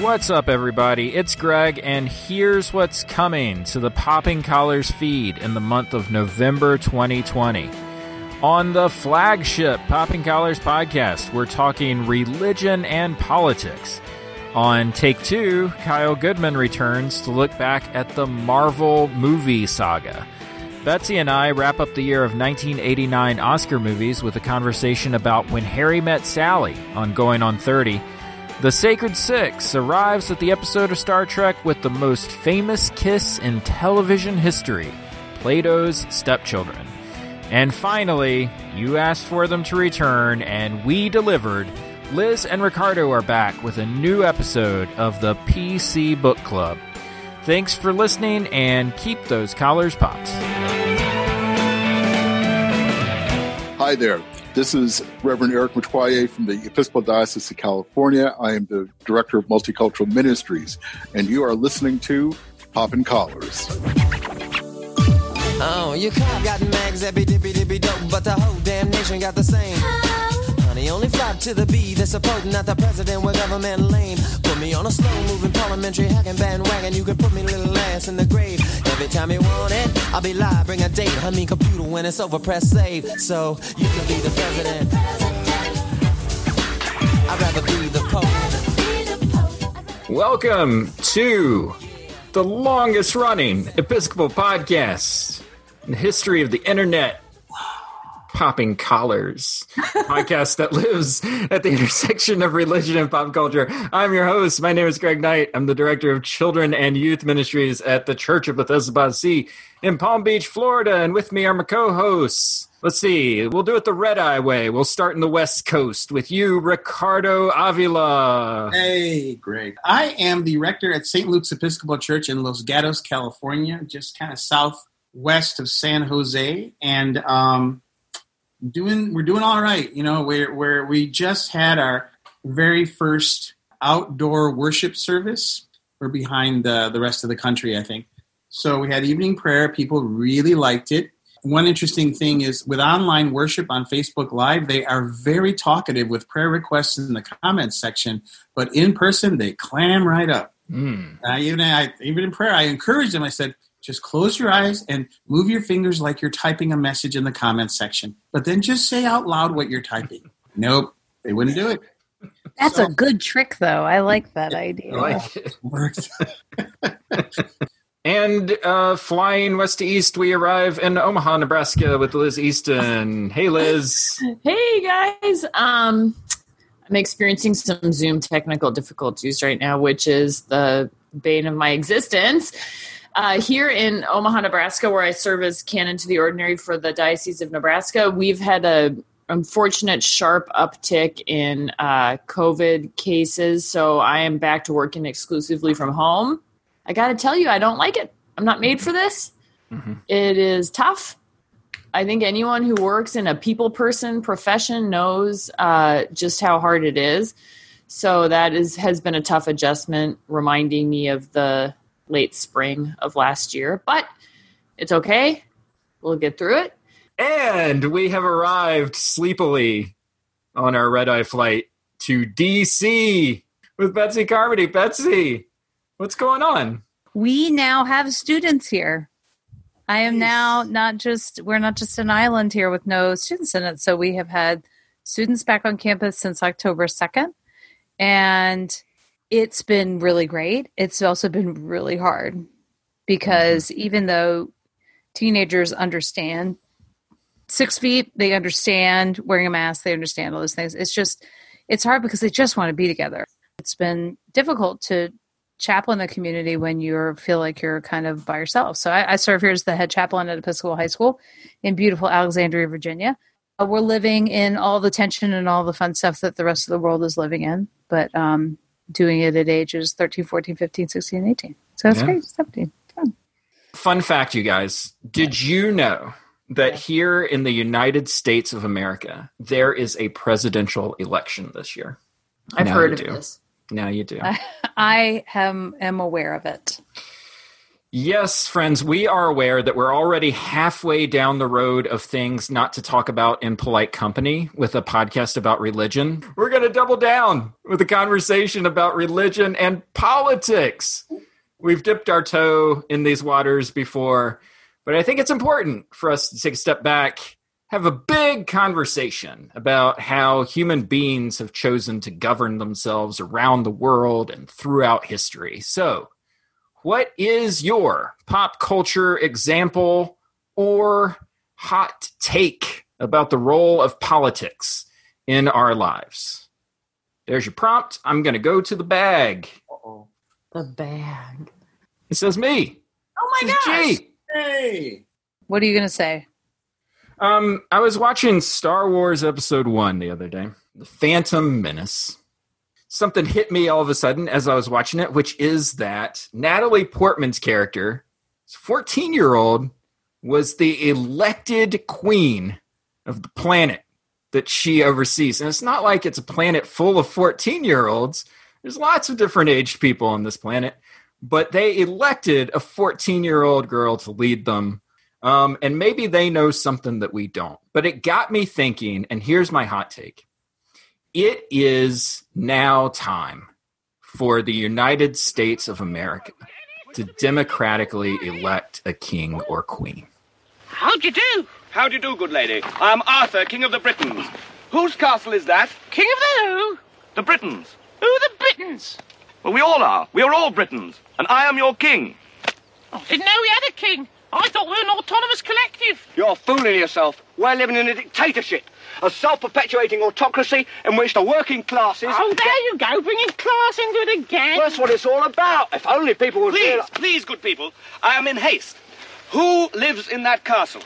What's up, everybody? It's Greg, and here's what's coming to the Popping Collars feed in the month of November 2020. On the flagship Popping Collars podcast, we're talking religion and politics. On Take Two, Kyle Goodman returns to look back at the Marvel movie saga. Betsy and I wrap up the year of 1989 Oscar movies with a conversation about When Harry Met Sally on Going on 30. The Sacred Six arrives at the episode of Star Trek with the most famous kiss in television history Plato's Stepchildren. And finally, you asked for them to return, and we delivered. Liz and Ricardo are back with a new episode of the PC Book Club. Thanks for listening, and keep those collars popped. Hi there. This is Reverend Eric Metoyer from the Episcopal Diocese of California. I am the Director of Multicultural Ministries, and you are listening to Poppin' Collars. Oh, you cop got mags that dippy dippy dope, but the whole damn nation got the same. Honey, only flock to the bee that's supporting not the president with government lame. Put me on a slow moving parliamentary hacking bandwagon. You can put me little ass in the grave. Every time you want it, I'll be live, bring a date. I mean, computer when it's over, press save. So you can be the president. I'd rather be the pope. Welcome to the longest running Episcopal podcast in the history of the internet. Popping Collars, podcast that lives at the intersection of religion and pop culture. I'm your host. My name is Greg Knight. I'm the director of children and youth ministries at the Church of Bethesda by the Sea in Palm Beach, Florida. And with me are my co-hosts. Let's see. We'll do it the red eye way. We'll start in the West Coast with you, Ricardo Avila. Hey, Greg. I am the rector at St. Luke's Episcopal Church in Los Gatos, California, just kind of southwest of San Jose, and um, doing we're doing all right. You know, where where we just had our very first outdoor worship service. We're behind the the rest of the country, I think. So we had evening prayer. People really liked it. One interesting thing is with online worship on Facebook Live, they are very talkative with prayer requests in the comments section, but in person they clam right up. Mm. Uh, even I, even in prayer, I encouraged them. I said, just close your eyes and move your fingers like you're typing a message in the comments section, but then just say out loud what you're typing. Nope, they wouldn't do it. That's So- a good trick, though. I like that idea. I like it. Works. And uh, flying west to east, we arrive in Omaha, Nebraska with Liz Easton. Hey, Liz. Hey guys, um, I'm experiencing some Zoom technical difficulties right now, which is the bane of my existence. Uh, here in Omaha, Nebraska, where I serve as canon to the ordinary for the Diocese of Nebraska, we've had a unfortunate sharp uptick in uh, COVID cases. So I am back to working exclusively from home. I got to tell you, I don't like it. I'm not made for this. It is tough. I think anyone who works in a people person profession knows uh, just how hard it is. So that is has been a tough adjustment, reminding me of the late spring of last year. But it's okay. We'll get through it. And we have arrived sleepily on our red eye flight to DC with Betsy Carmody. Betsy, what's going on? We now have students here. I am now not just, we're not just an island here with no students in it. So we have had students back on campus since October 2nd. And it's been really great. It's also been really hard because even though teenagers understand six feet, they understand wearing a mask, they understand all those things. It's just, it's hard because they just want to be together. It's been difficult to chaplain the community when you feel like you're kind of by yourself. So I, I serve here as the head chaplain at Episcopal High School in beautiful Alexandria, Virginia. Uh, we're living in all the tension and all the fun stuff that the rest of the world is living in, but um, doing it at ages 13, 14, 15, 16, 18. So it's Yeah. great. 17. Fun. Fun fact, you guys. Did you know that here in the United States of America, there is a presidential election this year? I've Now heard you of do. this. Now you do. I am, am aware of it. Yes, friends, we are aware that we're already halfway down the road of things not to talk about in polite company with a podcast about religion. We're going to double down with a conversation about religion and politics. We've dipped our toe in these waters before, but I think it's important for us to take a step back, have a big conversation about how human beings have chosen to govern themselves around the world and throughout history. So, what is your pop culture example or hot take about the role of politics in our lives? There's your prompt. I'm going to go to the bag. The bag. It says me. Oh my gosh. G. Hey. What are you going to say? Um, I was watching Star Wars Episode One the other day, The Phantom Menace. Something hit me all of a sudden as I was watching it, which is that Natalie Portman's character, fourteen-year-old, was the elected queen of the planet that she oversees, and it's not like it's a planet full of fourteen-year-olds. There's lots of different aged people on this planet, but they elected a fourteen-year-old girl to lead them um, and maybe they know something that we don't. But it got me thinking, and here's my hot take it is now time for the United States of America to democratically elect a king or queen. How do you do? How do you do, good lady? I am Arthur, King of the Britons. Whose castle is that? King of the who? The Britons. Who the Britons? Well, we all are. We are all Britons. And I am your king. Oh, didn't know we had a king. I thought we were an autonomous collective. You're fooling yourself. We're living in a dictatorship. A self-perpetuating autocracy in which the working classes... Oh, there you go, bringing class into it again. Well, that's what it's all about. If only people would... Please, realize- Please, good people. I am in haste. Who lives in that castle?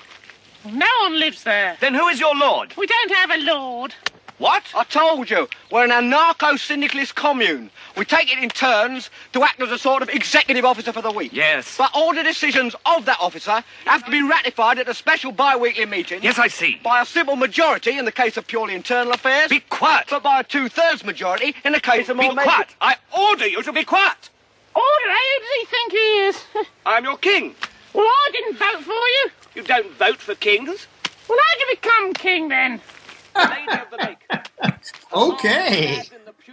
No one lives there. Then who is your lord? We don't have a lord. What? I told you. We're an anarcho-syndicalist commune. We take it in turns to act as a sort of executive officer for the week. Yes. But all the decisions of that officer have to be ratified at a special bi-weekly meeting. Yes, I see. By a simple majority in the case of purely internal affairs. Be quiet. But by a two-thirds majority in the case of Be more major- quiet. I order you to be quiet. Order, who does he think he is? I'm your king. well, I didn't vote for you. You don't vote for kings. Well, how'd you become king then? Lady of the Lake. Okay.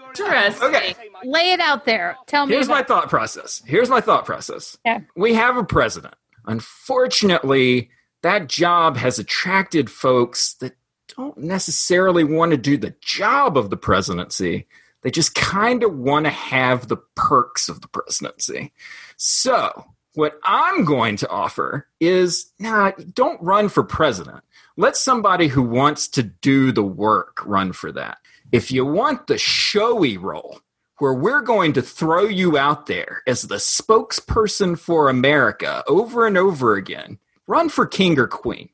Interesting. Okay. Lay it out there. Tell me. Here's my thought process. Here's my thought process. Yeah. We have a president. Unfortunately, that job has attracted folks that don't necessarily want to do the job of the presidency. They just kind of want to have the perks of the presidency. So, what I'm going to offer is nah, don't run for president. Let somebody who wants to do the work run for that. If you want the showy role, where we're going to throw you out there as the spokesperson for America over and over again, run for king or queen.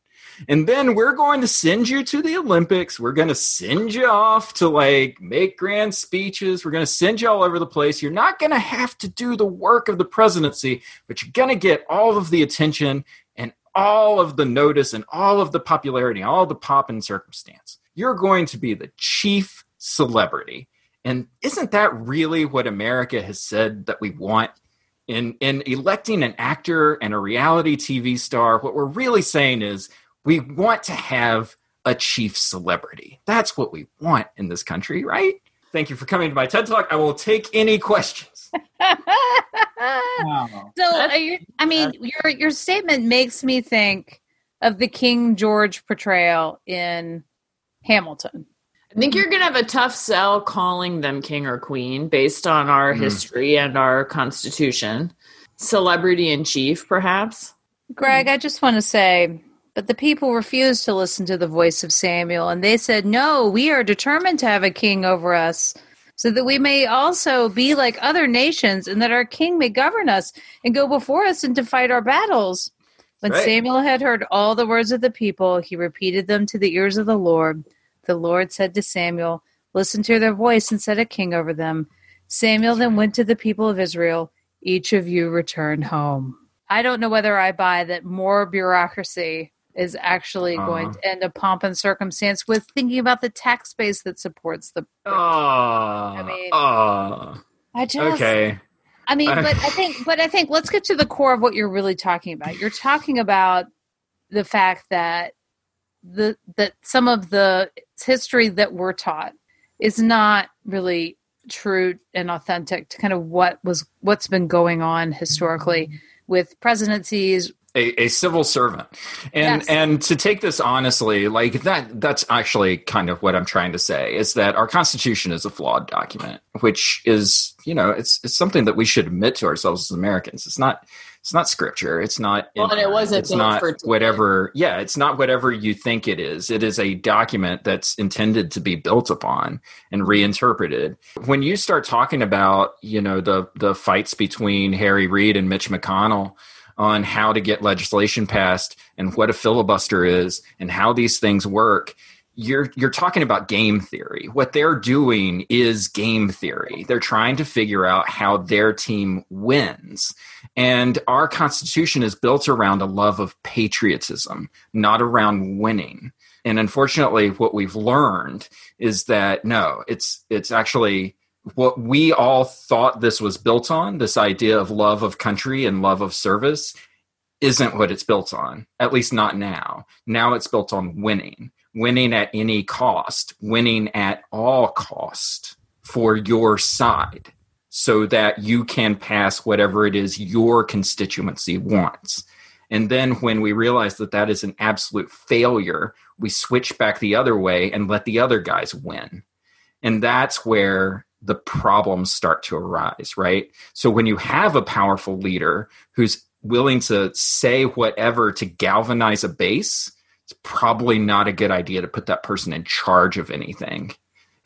And then we're going to send you to the Olympics. We're going to send you off to like make grand speeches. We're going to send you all over the place. You're not going to have to do the work of the presidency, but you're going to get all of the attention all of the notice and all of the popularity, all the pop and circumstance. You're going to be the chief celebrity. And isn't that really what America has said that we want? In, in electing an actor and a reality TV star, what we're really saying is we want to have a chief celebrity. That's what we want in this country, right? Thank you for coming to my TED Talk. I will take any questions. Wow. So, are you, I mean, your your statement makes me think of the King George portrayal in Hamilton. I think you're going to have a tough sell calling them king or queen based on our Mhm. history and our constitution. Celebrity in chief, perhaps. Greg, I just want to say, but the people refused to listen to the voice of Samuel, and they said, "No, we are determined to have a king over us." So that we may also be like other nations, and that our king may govern us and go before us and to fight our battles. When Right. Samuel had heard all the words of the people, he repeated them to the ears of the Lord. The Lord said to Samuel, Listen to their voice and set a king over them. Samuel then went to the people of Israel. Each of you return home. I don't know whether I buy that more bureaucracy is actually going Uh-huh. to end a pomp and circumstance with thinking about the tax base that supports the. Oh, mean- oh. I just Okay. I mean, but I think, but I think let's get to the core of what you're really talking about. You're talking about the fact that the that some of the history that we're taught is not really true and authentic to kind of what was what's been going on historically with presidencies a, a civil servant. And Yes. and to take this honestly like that that's actually kind of what i'm trying to say is that our constitution is a flawed document which is you know it's it's something that we should admit to ourselves as americans. It's not it's not scripture. It's not Well, and it wasn't it's not whatever yeah it's not whatever you think it is. It is a document that's intended to be built upon and reinterpreted. When you start talking about you know the the fights between harry reid and mitch mcconnell on how to get legislation passed and what a filibuster is and how these things work you're you're talking about game theory. What they're doing is game theory. They're trying to figure out how their team wins. And our constitution is built around a love of patriotism not around winning. And unfortunately what we've learned is that no it's it's actually what we all thought this was built on this idea of love of country and love of service isn't what it's built on at least not now. Now it's built on winning winning at any cost winning at all cost for your side so that you can pass whatever it is your constituency wants. And then when we realize that that is an absolute failure we switch back the other way and let the other guys win. And that's where the problems start to arise, right? So when you have a powerful leader who's willing to say whatever to galvanize a base, it's probably not a good idea to put that person in charge of anything.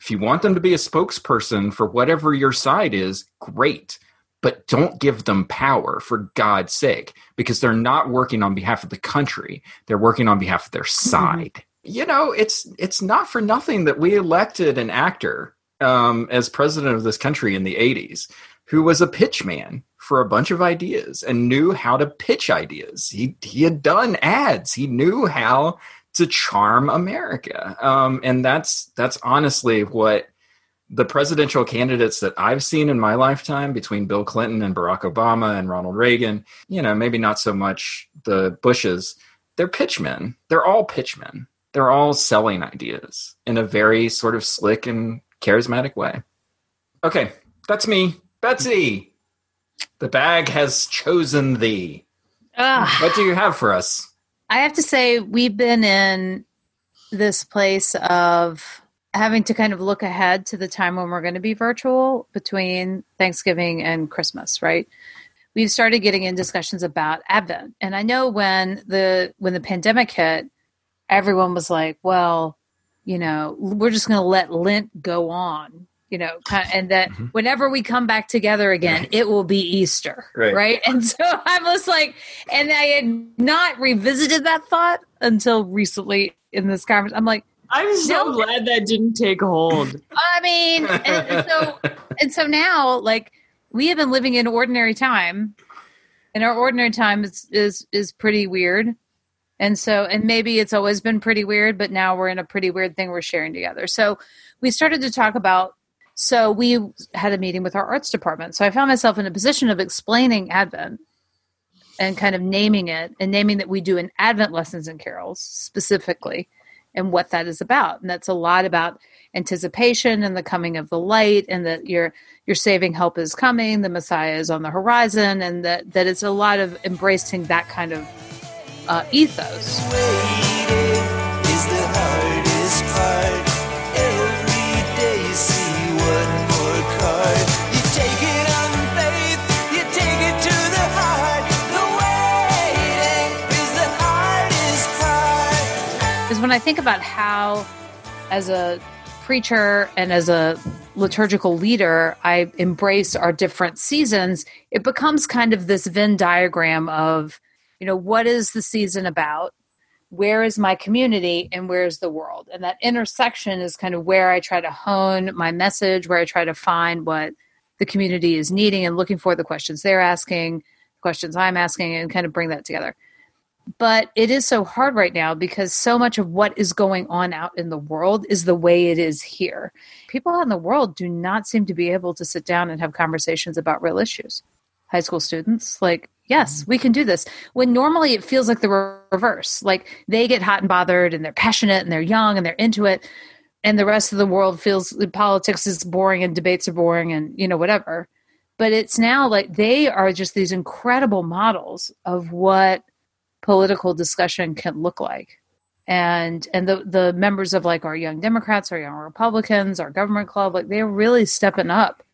If you want them to be a spokesperson for whatever your side is, great. But don't give them power for God's sake, because they're not working on behalf of the country. They're working on behalf of their mm-hmm. side. You know, it's it's not for nothing that we elected an actor um, as president of this country in the 80s who was a pitch man for a bunch of ideas and knew how to pitch ideas. He, he had done ads, he knew how to charm America. Um, and that's, that's honestly what the presidential candidates that I've seen in my lifetime between Bill Clinton and Barack Obama and Ronald Reagan, you know, maybe not so much the Bushes, they're pitchmen. They're all pitchmen. They're all selling ideas in a very sort of slick and charismatic way. Okay, that's me. Betsy, the bag has chosen thee. Ugh. What do you have for us? I have to say, we've been in this place of having to kind of look ahead to the time when we're going to be virtual between Thanksgiving and Christmas, right? We've started getting in discussions about Advent. And I know when the when the pandemic hit, everyone was like, well, you know, we're just going to let Lent go on, you know, kind and that mm-hmm. whenever we come back together again, it will be Easter, Right. right? And so I was like, and I had not revisited that thought until recently in this conference. I'm like, I'm so No. glad that didn't take hold. I mean, and, and so and so now, like we have been living in ordinary time, and our ordinary time is is is pretty weird. And so, and maybe it's always been pretty weird, but now we're in a pretty weird thing we're sharing together. So we started to talk about. So we had a meeting with our arts department. So I found myself in a position of explaining Advent and kind of naming it and naming that we do an Advent lessons and carols specifically and what that is about. And that's a lot about anticipation and the coming of the light and that your your saving help is coming, the Messiah is on the horizon, and that, that it's a lot of embracing that kind of uh, ethos. Is when I think about how, as a preacher and as a liturgical leader, I embrace our different seasons, it becomes kind of this Venn diagram of, you know, what is the season about? Where is my community and where's the world? And that intersection is kind of where I try to hone my message, where I try to find what the community is needing and looking for, the questions they're asking, questions I'm asking, and kind of bring that together but it is so hard right now because so much of what is going on out in the world is the way it is here. People out in the world do not seem to be able to sit down and have conversations about real issues. High school students, like, yes, we can do this. When normally it feels like the reverse. Like they get hot and bothered and they're passionate and they're young and they're into it. And the rest of the world feels politics is boring and debates are boring and, you know, whatever. But it's now like they are just these incredible models of what political discussion can look like and and the the members of like our young democrats our young republicans our government club like they're really stepping up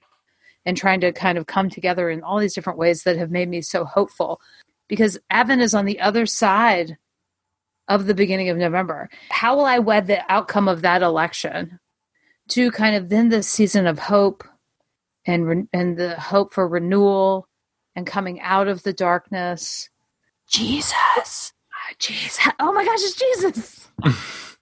and trying to kind of come together in all these different ways that have made me so hopeful because advent is on the other side of the beginning of november how will i wed the outcome of that election to kind of then the season of hope and and the hope for renewal and coming out of the darkness Jesus. Ah, Jesus. Oh my gosh, it's Jesus.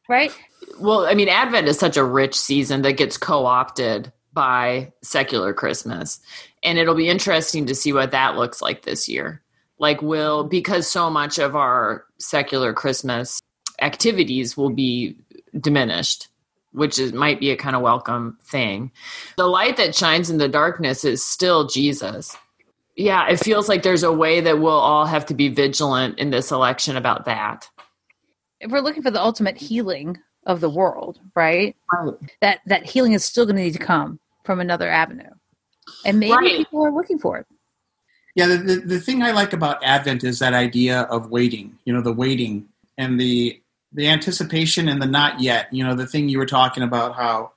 right? Well, I mean, Advent is such a rich season that gets co opted by secular Christmas. And it'll be interesting to see what that looks like this year. Like, will, because so much of our secular Christmas activities will be diminished, which is, might be a kind of welcome thing. The light that shines in the darkness is still Jesus yeah, it feels like there's a way that we'll all have to be vigilant in this election about that. If we're looking for the ultimate healing of the world, right? right. That that healing is still going to need to come from another avenue, and maybe right. people are looking for it. Yeah, the, the the thing I like about Advent is that idea of waiting. You know, the waiting and the the anticipation and the not yet. You know, the thing you were talking about how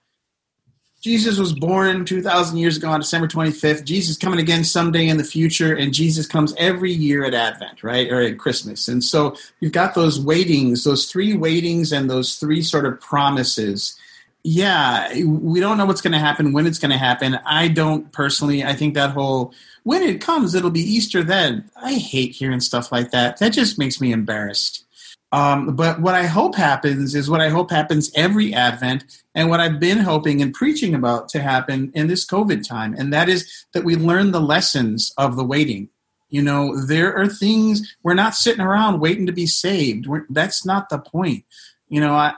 Jesus was born 2,000 years ago on December 25th. Jesus coming again someday in the future, and Jesus comes every year at Advent, right? Or at Christmas. And so you've got those waitings, those three waitings, and those three sort of promises. Yeah, we don't know what's going to happen, when it's going to happen. I don't personally. I think that whole when it comes, it'll be Easter then. I hate hearing stuff like that. That just makes me embarrassed. Um, but what I hope happens is what I hope happens every Advent, and what I've been hoping and preaching about to happen in this COVID time, and that is that we learn the lessons of the waiting. You know, there are things we're not sitting around waiting to be saved. We're, that's not the point. You know, I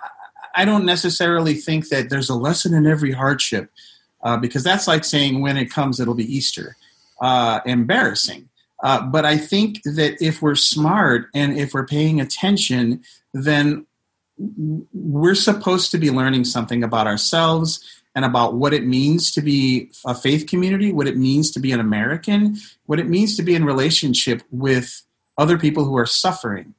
I don't necessarily think that there's a lesson in every hardship, uh, because that's like saying when it comes, it'll be Easter. Uh, embarrassing. Uh, but I think that if we're smart and if we're paying attention, then we're supposed to be learning something about ourselves and about what it means to be a faith community, what it means to be an American, what it means to be in relationship with other people who are suffering.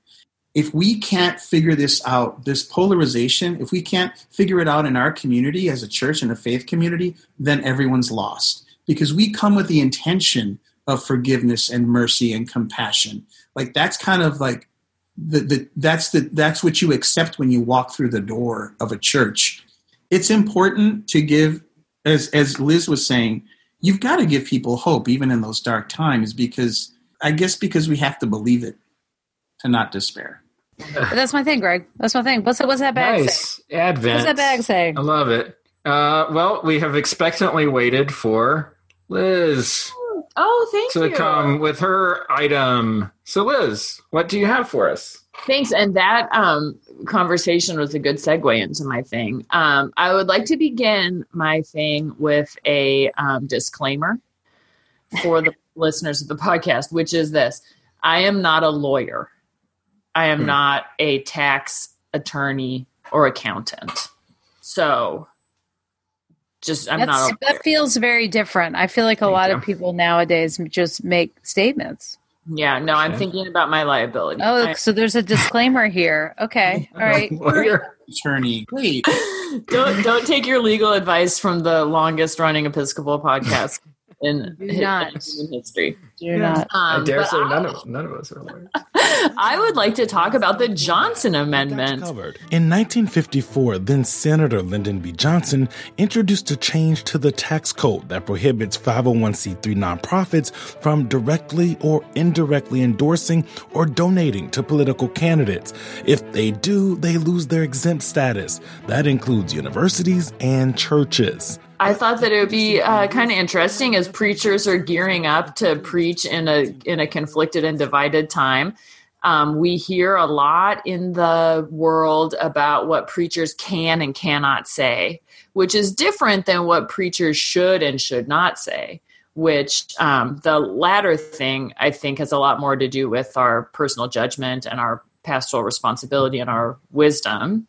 If we can't figure this out, this polarization, if we can't figure it out in our community as a church and a faith community, then everyone's lost. Because we come with the intention of forgiveness and mercy and compassion. Like that's kind of like the, the that's the that's what you accept when you walk through the door of a church. It's important to give as as Liz was saying, you've got to give people hope even in those dark times because I guess because we have to believe it to not despair. That's my thing, Greg. That's my thing. What's that, what's that bag nice. say? Advent. What's that bag say? I love it. Uh, well, we have expectantly waited for Liz. Oh, thank to you. To come with her item. So, Liz, what do you have for us? Thanks. And that um, conversation was a good segue into my thing. Um, I would like to begin my thing with a um, disclaimer for the listeners of the podcast, which is this I am not a lawyer, I am hmm. not a tax attorney or accountant. So just I'm That's, not. that feels very different. I feel like a Thank lot you. of people nowadays just make statements. Yeah, no, I'm thinking about my liability. Oh, I, so there's a disclaimer here. Okay, all right. Attorney, wait. don't don't take your legal advice from the longest running Episcopal podcast in, Do not. in history. Do not. Um, I dare say none of none of us are lawyers. I would like to talk about the Johnson Amendment. In 1954, then Senator Lyndon B. Johnson introduced a change to the tax code that prohibits 501c3 nonprofits from directly or indirectly endorsing or donating to political candidates. If they do, they lose their exempt status. That includes universities and churches. I thought that it would be uh, kind of interesting as preachers are gearing up to preach in a in a conflicted and divided time. Um, we hear a lot in the world about what preachers can and cannot say, which is different than what preachers should and should not say. Which um, the latter thing I think has a lot more to do with our personal judgment and our pastoral responsibility and our wisdom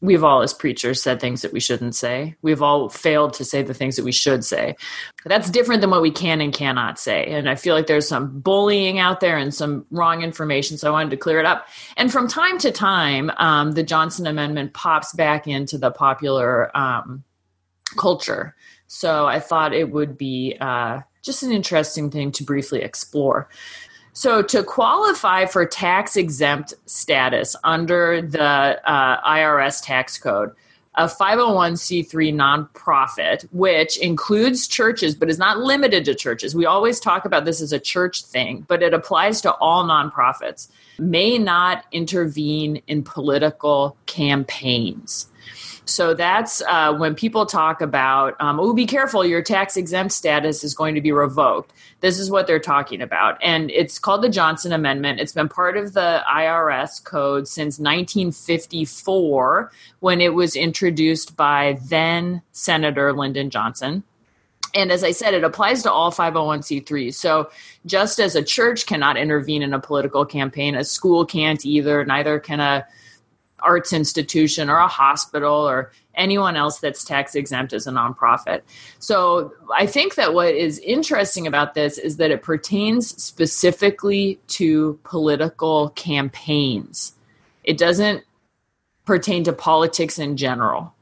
we've all as preachers said things that we shouldn't say. We've all failed to say the things that we should say. That's different than what we can and cannot say. And i feel like there's some bullying out there and some wrong information so i wanted to clear it up. And from time to time um, the johnson amendment pops back into the popular um, culture. So i thought it would be uh, just an interesting thing to briefly explore so, to qualify for tax exempt status under the uh, IRS tax code, a 501c3 nonprofit, which includes churches but is not limited to churches. We always talk about this as a church thing, but it applies to all nonprofits, may not intervene in political campaigns. So that's uh, when people talk about, um, oh, be careful, your tax exempt status is going to be revoked. This is what they're talking about. And it's called the Johnson Amendment. It's been part of the IRS code since 1954 when it was introduced by then Senator Lyndon Johnson. And as I said, it applies to all 501c3s. So just as a church cannot intervene in a political campaign, a school can't either, neither can a arts institution or a hospital or anyone else that's tax exempt as a nonprofit. So I think that what is interesting about this is that it pertains specifically to political campaigns. It doesn't pertain to politics in general.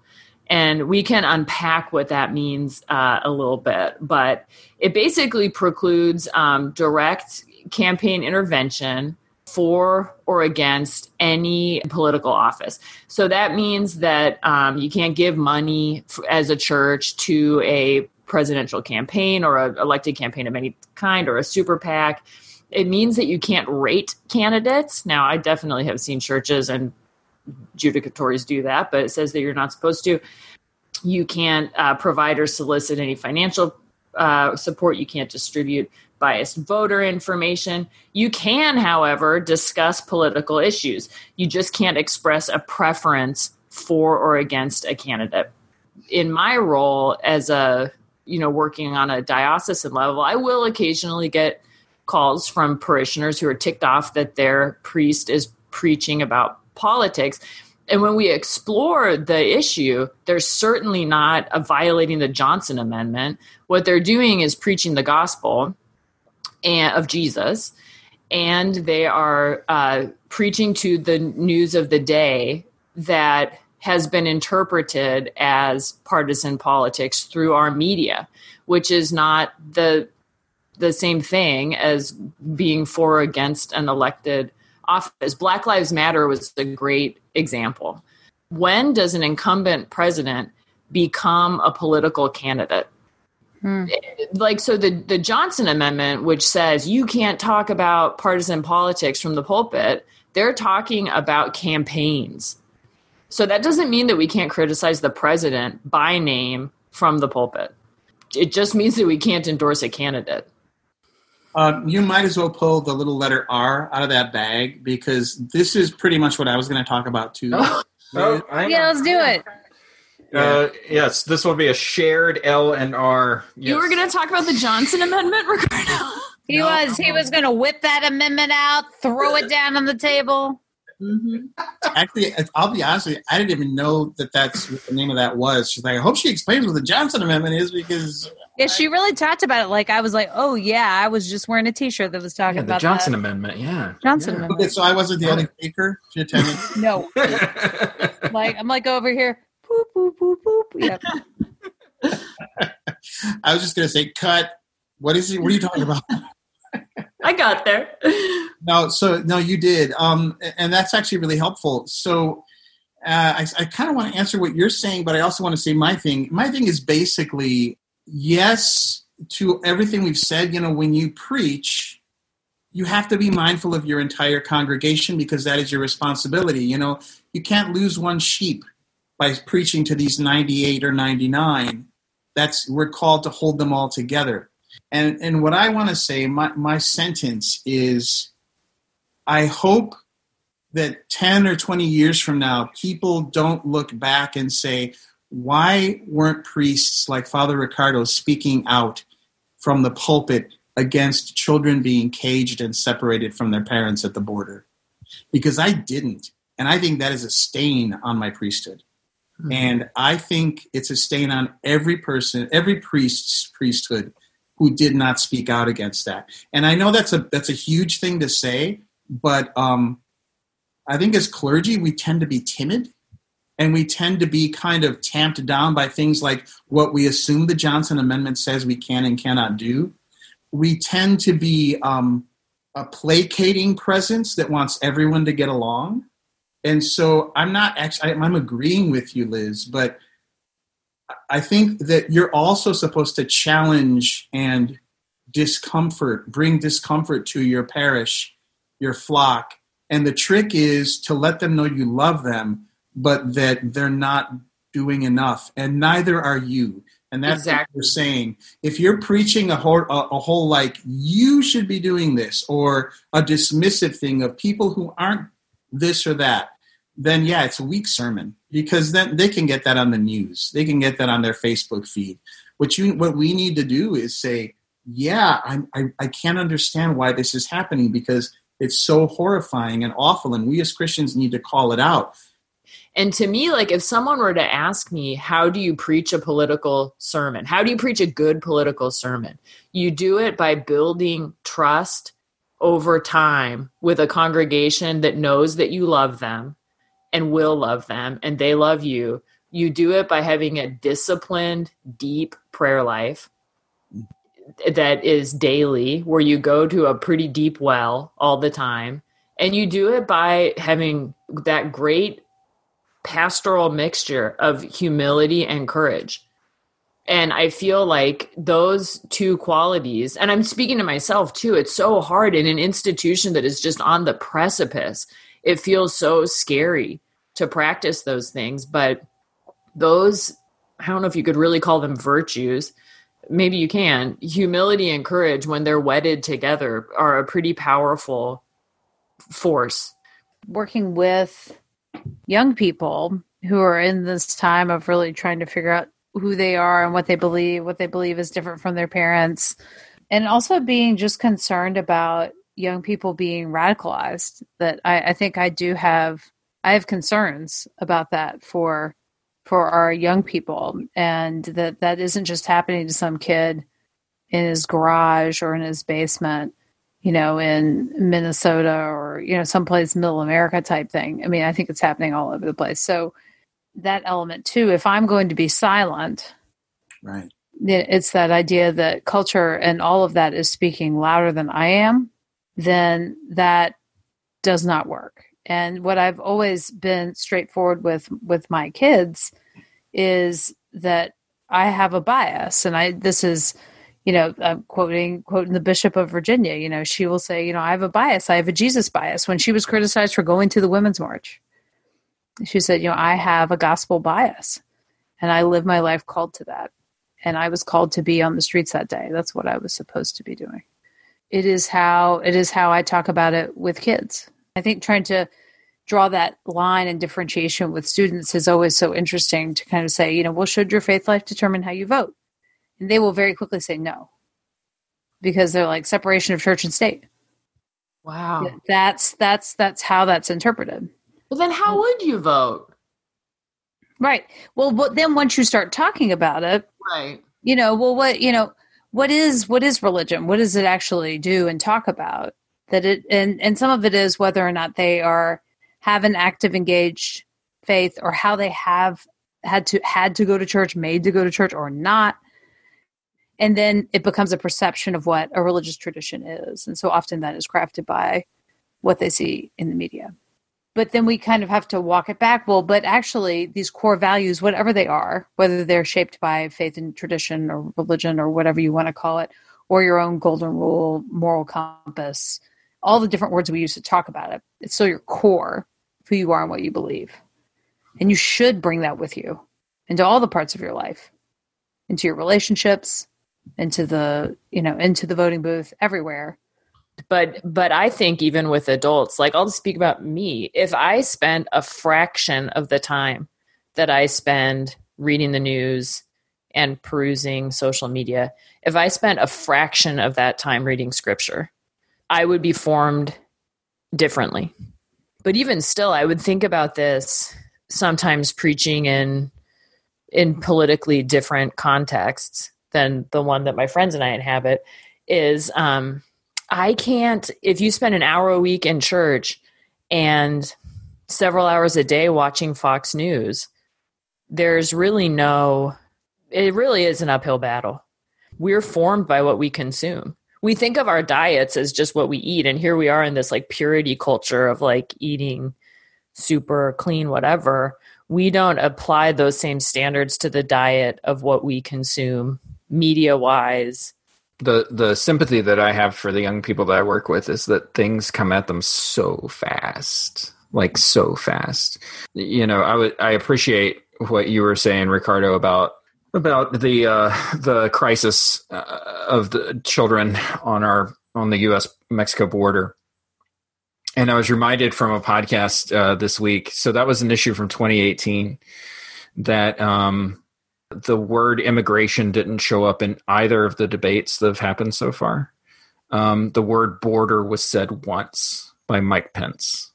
And we can unpack what that means uh, a little bit, but it basically precludes um, direct campaign intervention for or against any political office. So that means that um, you can't give money f- as a church to a presidential campaign or an elected campaign of any kind or a super PAC. It means that you can't rate candidates. Now, I definitely have seen churches and judicatories do that, but it says that you're not supposed to. You can't uh, provide or solicit any financial uh, support. You can't distribute biased voter information. You can, however, discuss political issues. You just can't express a preference for or against a candidate. In my role as a, you know, working on a diocesan level, I will occasionally get calls from parishioners who are ticked off that their priest is preaching about politics. And when we explore the issue, they're certainly not violating the Johnson Amendment. What they're doing is preaching the gospel and, of Jesus, and they are uh, preaching to the news of the day that has been interpreted as partisan politics through our media, which is not the the same thing as being for or against an elected office. Black Lives Matter was a great example. When does an incumbent president become a political candidate? Hmm. Like so the the Johnson amendment which says you can't talk about partisan politics from the pulpit, they're talking about campaigns. So that doesn't mean that we can't criticize the president by name from the pulpit. It just means that we can't endorse a candidate. Uh, you might as well pull the little letter R out of that bag because this is pretty much what I was going to talk about too. Oh, oh, yeah, let's do it. Uh, yes, this will be a shared L and R. Yes. You were going to talk about the Johnson Amendment, Ricardo. He no, was. He was going to whip that amendment out, throw it down on the table. Mm-hmm. Actually, I'll be honest with you. I didn't even know that that's what the name of that was. She's like, I hope she explains what the Johnson Amendment is because. Yeah, she really talked about it. Like I was like, oh yeah, I was just wearing a T-shirt that was talking yeah, the about Johnson that. Amendment. Yeah, Johnson yeah. Amendment. Okay, so I wasn't the only speaker. She attended. no. like I'm like over here. Boop boop boop boop. Yep. I was just gonna say, cut. What is it? What are you talking about? I got there. No, so no, you did, um, and that's actually really helpful. So, uh, I, I kind of want to answer what you're saying, but I also want to say my thing. My thing is basically yes to everything we've said. You know, when you preach, you have to be mindful of your entire congregation because that is your responsibility. You know, you can't lose one sheep by preaching to these 98 or 99. That's we're called to hold them all together. And and what I want to say, my, my sentence is I hope that 10 or 20 years from now, people don't look back and say, why weren't priests like Father ricardo speaking out from the pulpit against children being caged and separated from their parents at the border? Because I didn't. And I think that is a stain on my priesthood. Mm-hmm. And I think it's a stain on every person, every priest's priesthood who did not speak out against that. And I know that's a that's a huge thing to say, but um, I think as clergy we tend to be timid and we tend to be kind of tamped down by things like what we assume the Johnson Amendment says we can and cannot do. We tend to be um, a placating presence that wants everyone to get along. And so I'm not actually, I'm agreeing with you, Liz, but I think that you're also supposed to challenge and discomfort, bring discomfort to your parish, your flock. And the trick is to let them know you love them but that they're not doing enough, and neither are you. And that's exactly. what you're saying. If you're preaching a whole, a, a whole like you should be doing this, or a dismissive thing of people who aren't this or that, then yeah, it's a weak sermon because then they can get that on the news. They can get that on their Facebook feed. What you what we need to do is say, yeah, I, I, I can't understand why this is happening because it's so horrifying and awful, and we as Christians need to call it out. And to me, like if someone were to ask me, how do you preach a political sermon? How do you preach a good political sermon? You do it by building trust over time with a congregation that knows that you love them and will love them and they love you. You do it by having a disciplined, deep prayer life that is daily, where you go to a pretty deep well all the time. And you do it by having that great pastoral mixture of humility and courage. And I feel like those two qualities, and I'm speaking to myself too, it's so hard in an institution that is just on the precipice. It feels so scary to practice those things. But those, I don't know if you could really call them virtues. Maybe you can. Humility and courage, when they're wedded together, are a pretty powerful force. Working with young people who are in this time of really trying to figure out who they are and what they believe, what they believe is different from their parents, and also being just concerned about young people being radicalized. That I, I think I do have I have concerns about that for for our young people, and that that isn't just happening to some kid in his garage or in his basement you know, in Minnesota or, you know, someplace middle America type thing. I mean, I think it's happening all over the place. So that element too, if I'm going to be silent, right. It's that idea that culture and all of that is speaking louder than I am, then that does not work. And what I've always been straightforward with with my kids is that I have a bias and I this is you know, I'm quoting quoting the Bishop of Virginia. You know, she will say, you know, I have a bias. I have a Jesus bias. When she was criticized for going to the Women's March, she said, you know, I have a gospel bias, and I live my life called to that. And I was called to be on the streets that day. That's what I was supposed to be doing. It is how it is how I talk about it with kids. I think trying to draw that line and differentiation with students is always so interesting to kind of say, you know, well, should your faith life determine how you vote? And they will very quickly say no because they're like separation of church and state. Wow. That's that's that's how that's interpreted. But then how would you vote? Right. Well, but then once you start talking about it, right. You know, well what, you know, what is what is religion? What does it actually do and talk about? That it and and some of it is whether or not they are have an active engaged faith or how they have had to had to go to church, made to go to church or not and then it becomes a perception of what a religious tradition is and so often that is crafted by what they see in the media but then we kind of have to walk it back. Well but actually these core values whatever they are whether they're shaped by faith and tradition or religion or whatever you want to call it or your own golden rule moral compass all the different words we use to talk about it it's still your core who you are and what you believe. And you should bring that with you into all the parts of your life into your relationships into the you know into the voting booth everywhere but but i think even with adults like i'll speak about me. If i spend a fraction of the time that i spend reading the news and perusing social media if i spent a fraction of that time reading scripture i would be formed differently. But even still i would think about this sometimes preaching in in politically different contexts than the one that my friends and i inhabit is um I can't, if you spend an hour a week in church and several hours a day watching Fox News, there's really no, it really is an uphill battle. We're formed by what we consume. We think of our diets as just what we eat. And here we are in this like purity culture of like eating super clean, whatever. We don't apply those same standards to the diet of what we consume media wise the the sympathy that I have for the young people that I work with is that things come at them so fast, like so fast. You know, I would I appreciate what you were saying, Ricardo, about about the uh, the crisis uh, of the children on our on the U.S. Mexico border. And I was reminded from a podcast uh, this week. So that was an issue from 2018 that um, the word immigration didn't show up in either of the debates that have happened so far. Um, the word border was said once by Mike Pence.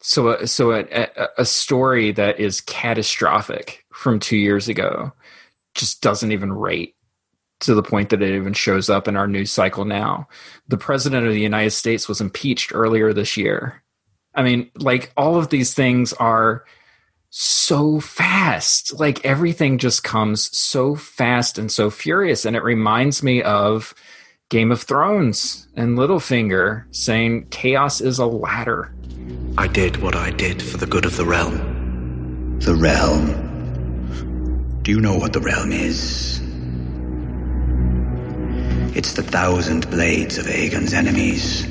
So, uh, so a, a, story that is catastrophic from two years ago just doesn't even rate to the point that it even shows up in our news cycle now. The president of the United States was impeached earlier this year. I mean, like all of these things are so fast. Like everything just comes so fast and so furious. And it reminds me of Game of Thrones and Littlefinger saying, Chaos is a ladder. I did what I did for the good of the realm. The realm. Do you know what the realm is? It's the thousand blades of Aegon's enemies.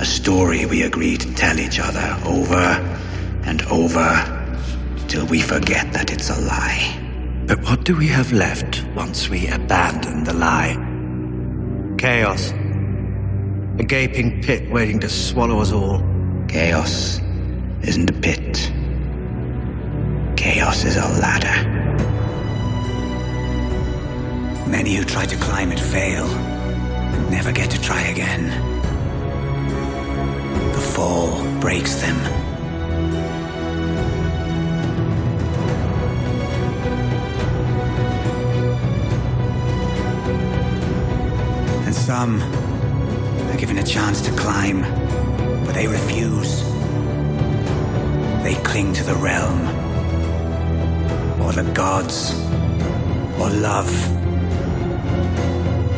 A story we agree to tell each other over and over till we forget that it's a lie. But what do we have left once we abandon the lie? Chaos. A gaping pit waiting to swallow us all. Chaos isn't a pit. Chaos is a ladder. Many who try to climb it fail and never get to try again. The fall breaks them Some are given a chance to climb, but they refuse. They cling to the realm, or the gods, or love.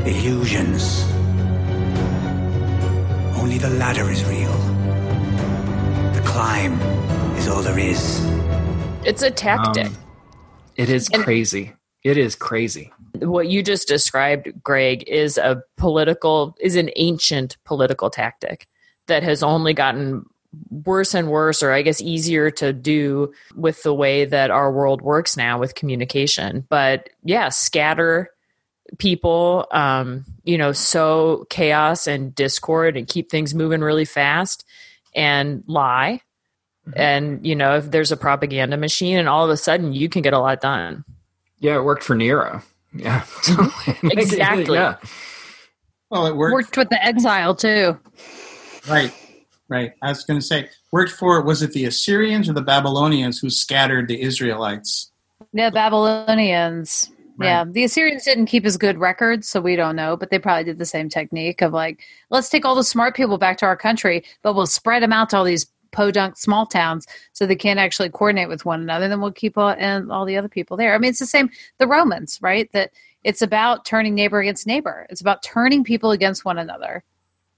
Illusions. Only the ladder is real. The climb is all there is. It's a tactic. Um, it is and- crazy. It is crazy what you just described, Greg, is a political, is an ancient political tactic that has only gotten worse and worse, or I guess easier to do with the way that our world works now with communication. But yeah, scatter people, um, you know, sow chaos and discord and keep things moving really fast and lie. Mm-hmm. And, you know, if there's a propaganda machine and all of a sudden you can get a lot done. Yeah, it worked for Nero. Yeah, exactly. yeah. Well, it worked. Worked with the exile too. Right, right. I was going to say, worked for was it the Assyrians or the Babylonians who scattered the Israelites? Yeah, Babylonians. Right. Yeah, the Assyrians didn't keep as good records, so we don't know. But they probably did the same technique of like, let's take all the smart people back to our country, but we'll spread them out to all these podunk small towns so they can't actually coordinate with one another then we'll keep all, and all the other people there. I mean it's the same the romans right? That it's about turning neighbor against neighbor. It's about turning people against one another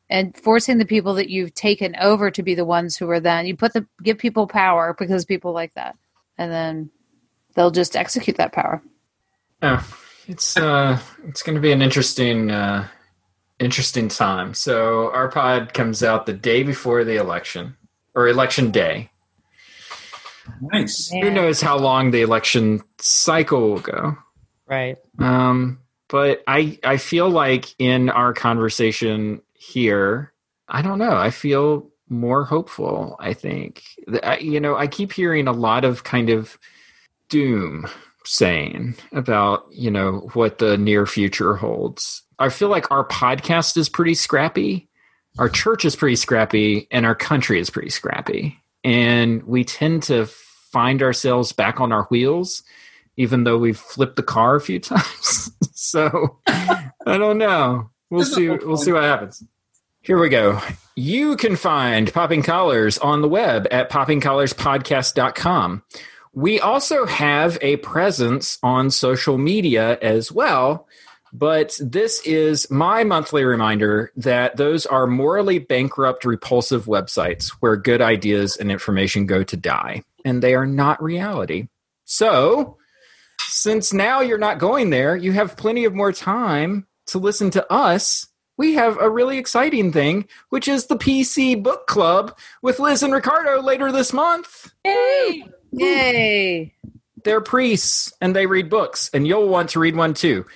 and forcing the people that you've taken over to be the ones who are then you put the give people power because people like that. And then they'll just execute that power. Yeah it's uh it's going to be an interesting uh interesting time. So our pod comes out the day before the election or election day. Nice. Who knows how long the election cycle will go? Right. Um, but I I feel like in our conversation here, I don't know. I feel more hopeful. I think you know I keep hearing a lot of kind of doom saying about you know what the near future holds. I feel like our podcast is pretty scrappy, our church is pretty scrappy, and our country is pretty scrappy, and we tend to find ourselves back on our wheels even though we've flipped the car a few times. so I don't know. We'll see. We'll see what happens. Here we go. You can find Popping Collars on the web at poppingcollarspodcast.com. We also have a presence on social media as well, but this is my monthly reminder that those are morally bankrupt, repulsive websites where good ideas and information go to die, and they are not reality. So, since now you're not going there, you have plenty of more time to listen to us. We have a really exciting thing, which is the PC Book Club with Liz and Ricardo later this month. Yay! Yay! They're priests and they read books, and you'll want to read one too.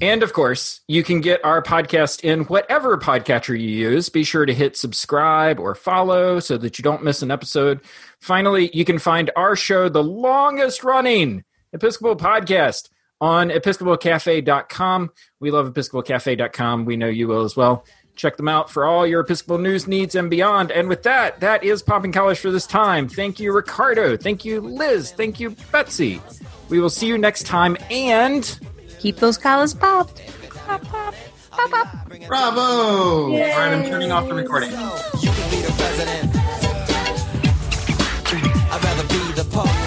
And of course, you can get our podcast in whatever podcatcher you use. Be sure to hit subscribe or follow so that you don't miss an episode. Finally, you can find our show, the longest running Episcopal Podcast on episcopalcafe.com. We love episcopalcafe.com. We know you will as well. Check them out for all your Episcopal news needs and beyond. And with that, that is Popping Collars for this time. Thank you, Ricardo. Thank you, Liz. Thank you, Betsy. We will see you next time and Keep those collars popped. Pop, pop, pop, pop. Bravo! Yay. All right, I'm turning off the recording. You can be the president. I'd rather be the pope.